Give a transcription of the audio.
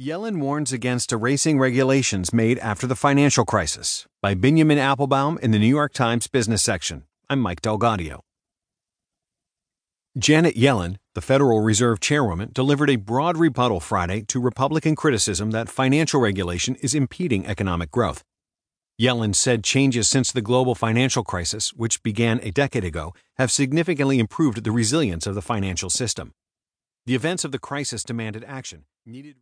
Yellen warns against erasing regulations made after the financial crisis by Binyamin Appelbaum in the New York Times business section. I'm Mike DelGaudio. Janet Yellen, the Federal Reserve Chairwoman, delivered a broad rebuttal Friday to Republican criticism that financial regulation is impeding economic growth. Yellen said changes since the global financial crisis, which began a decade ago, have significantly improved the resilience of the financial system. The events of the crisis demanded action, needed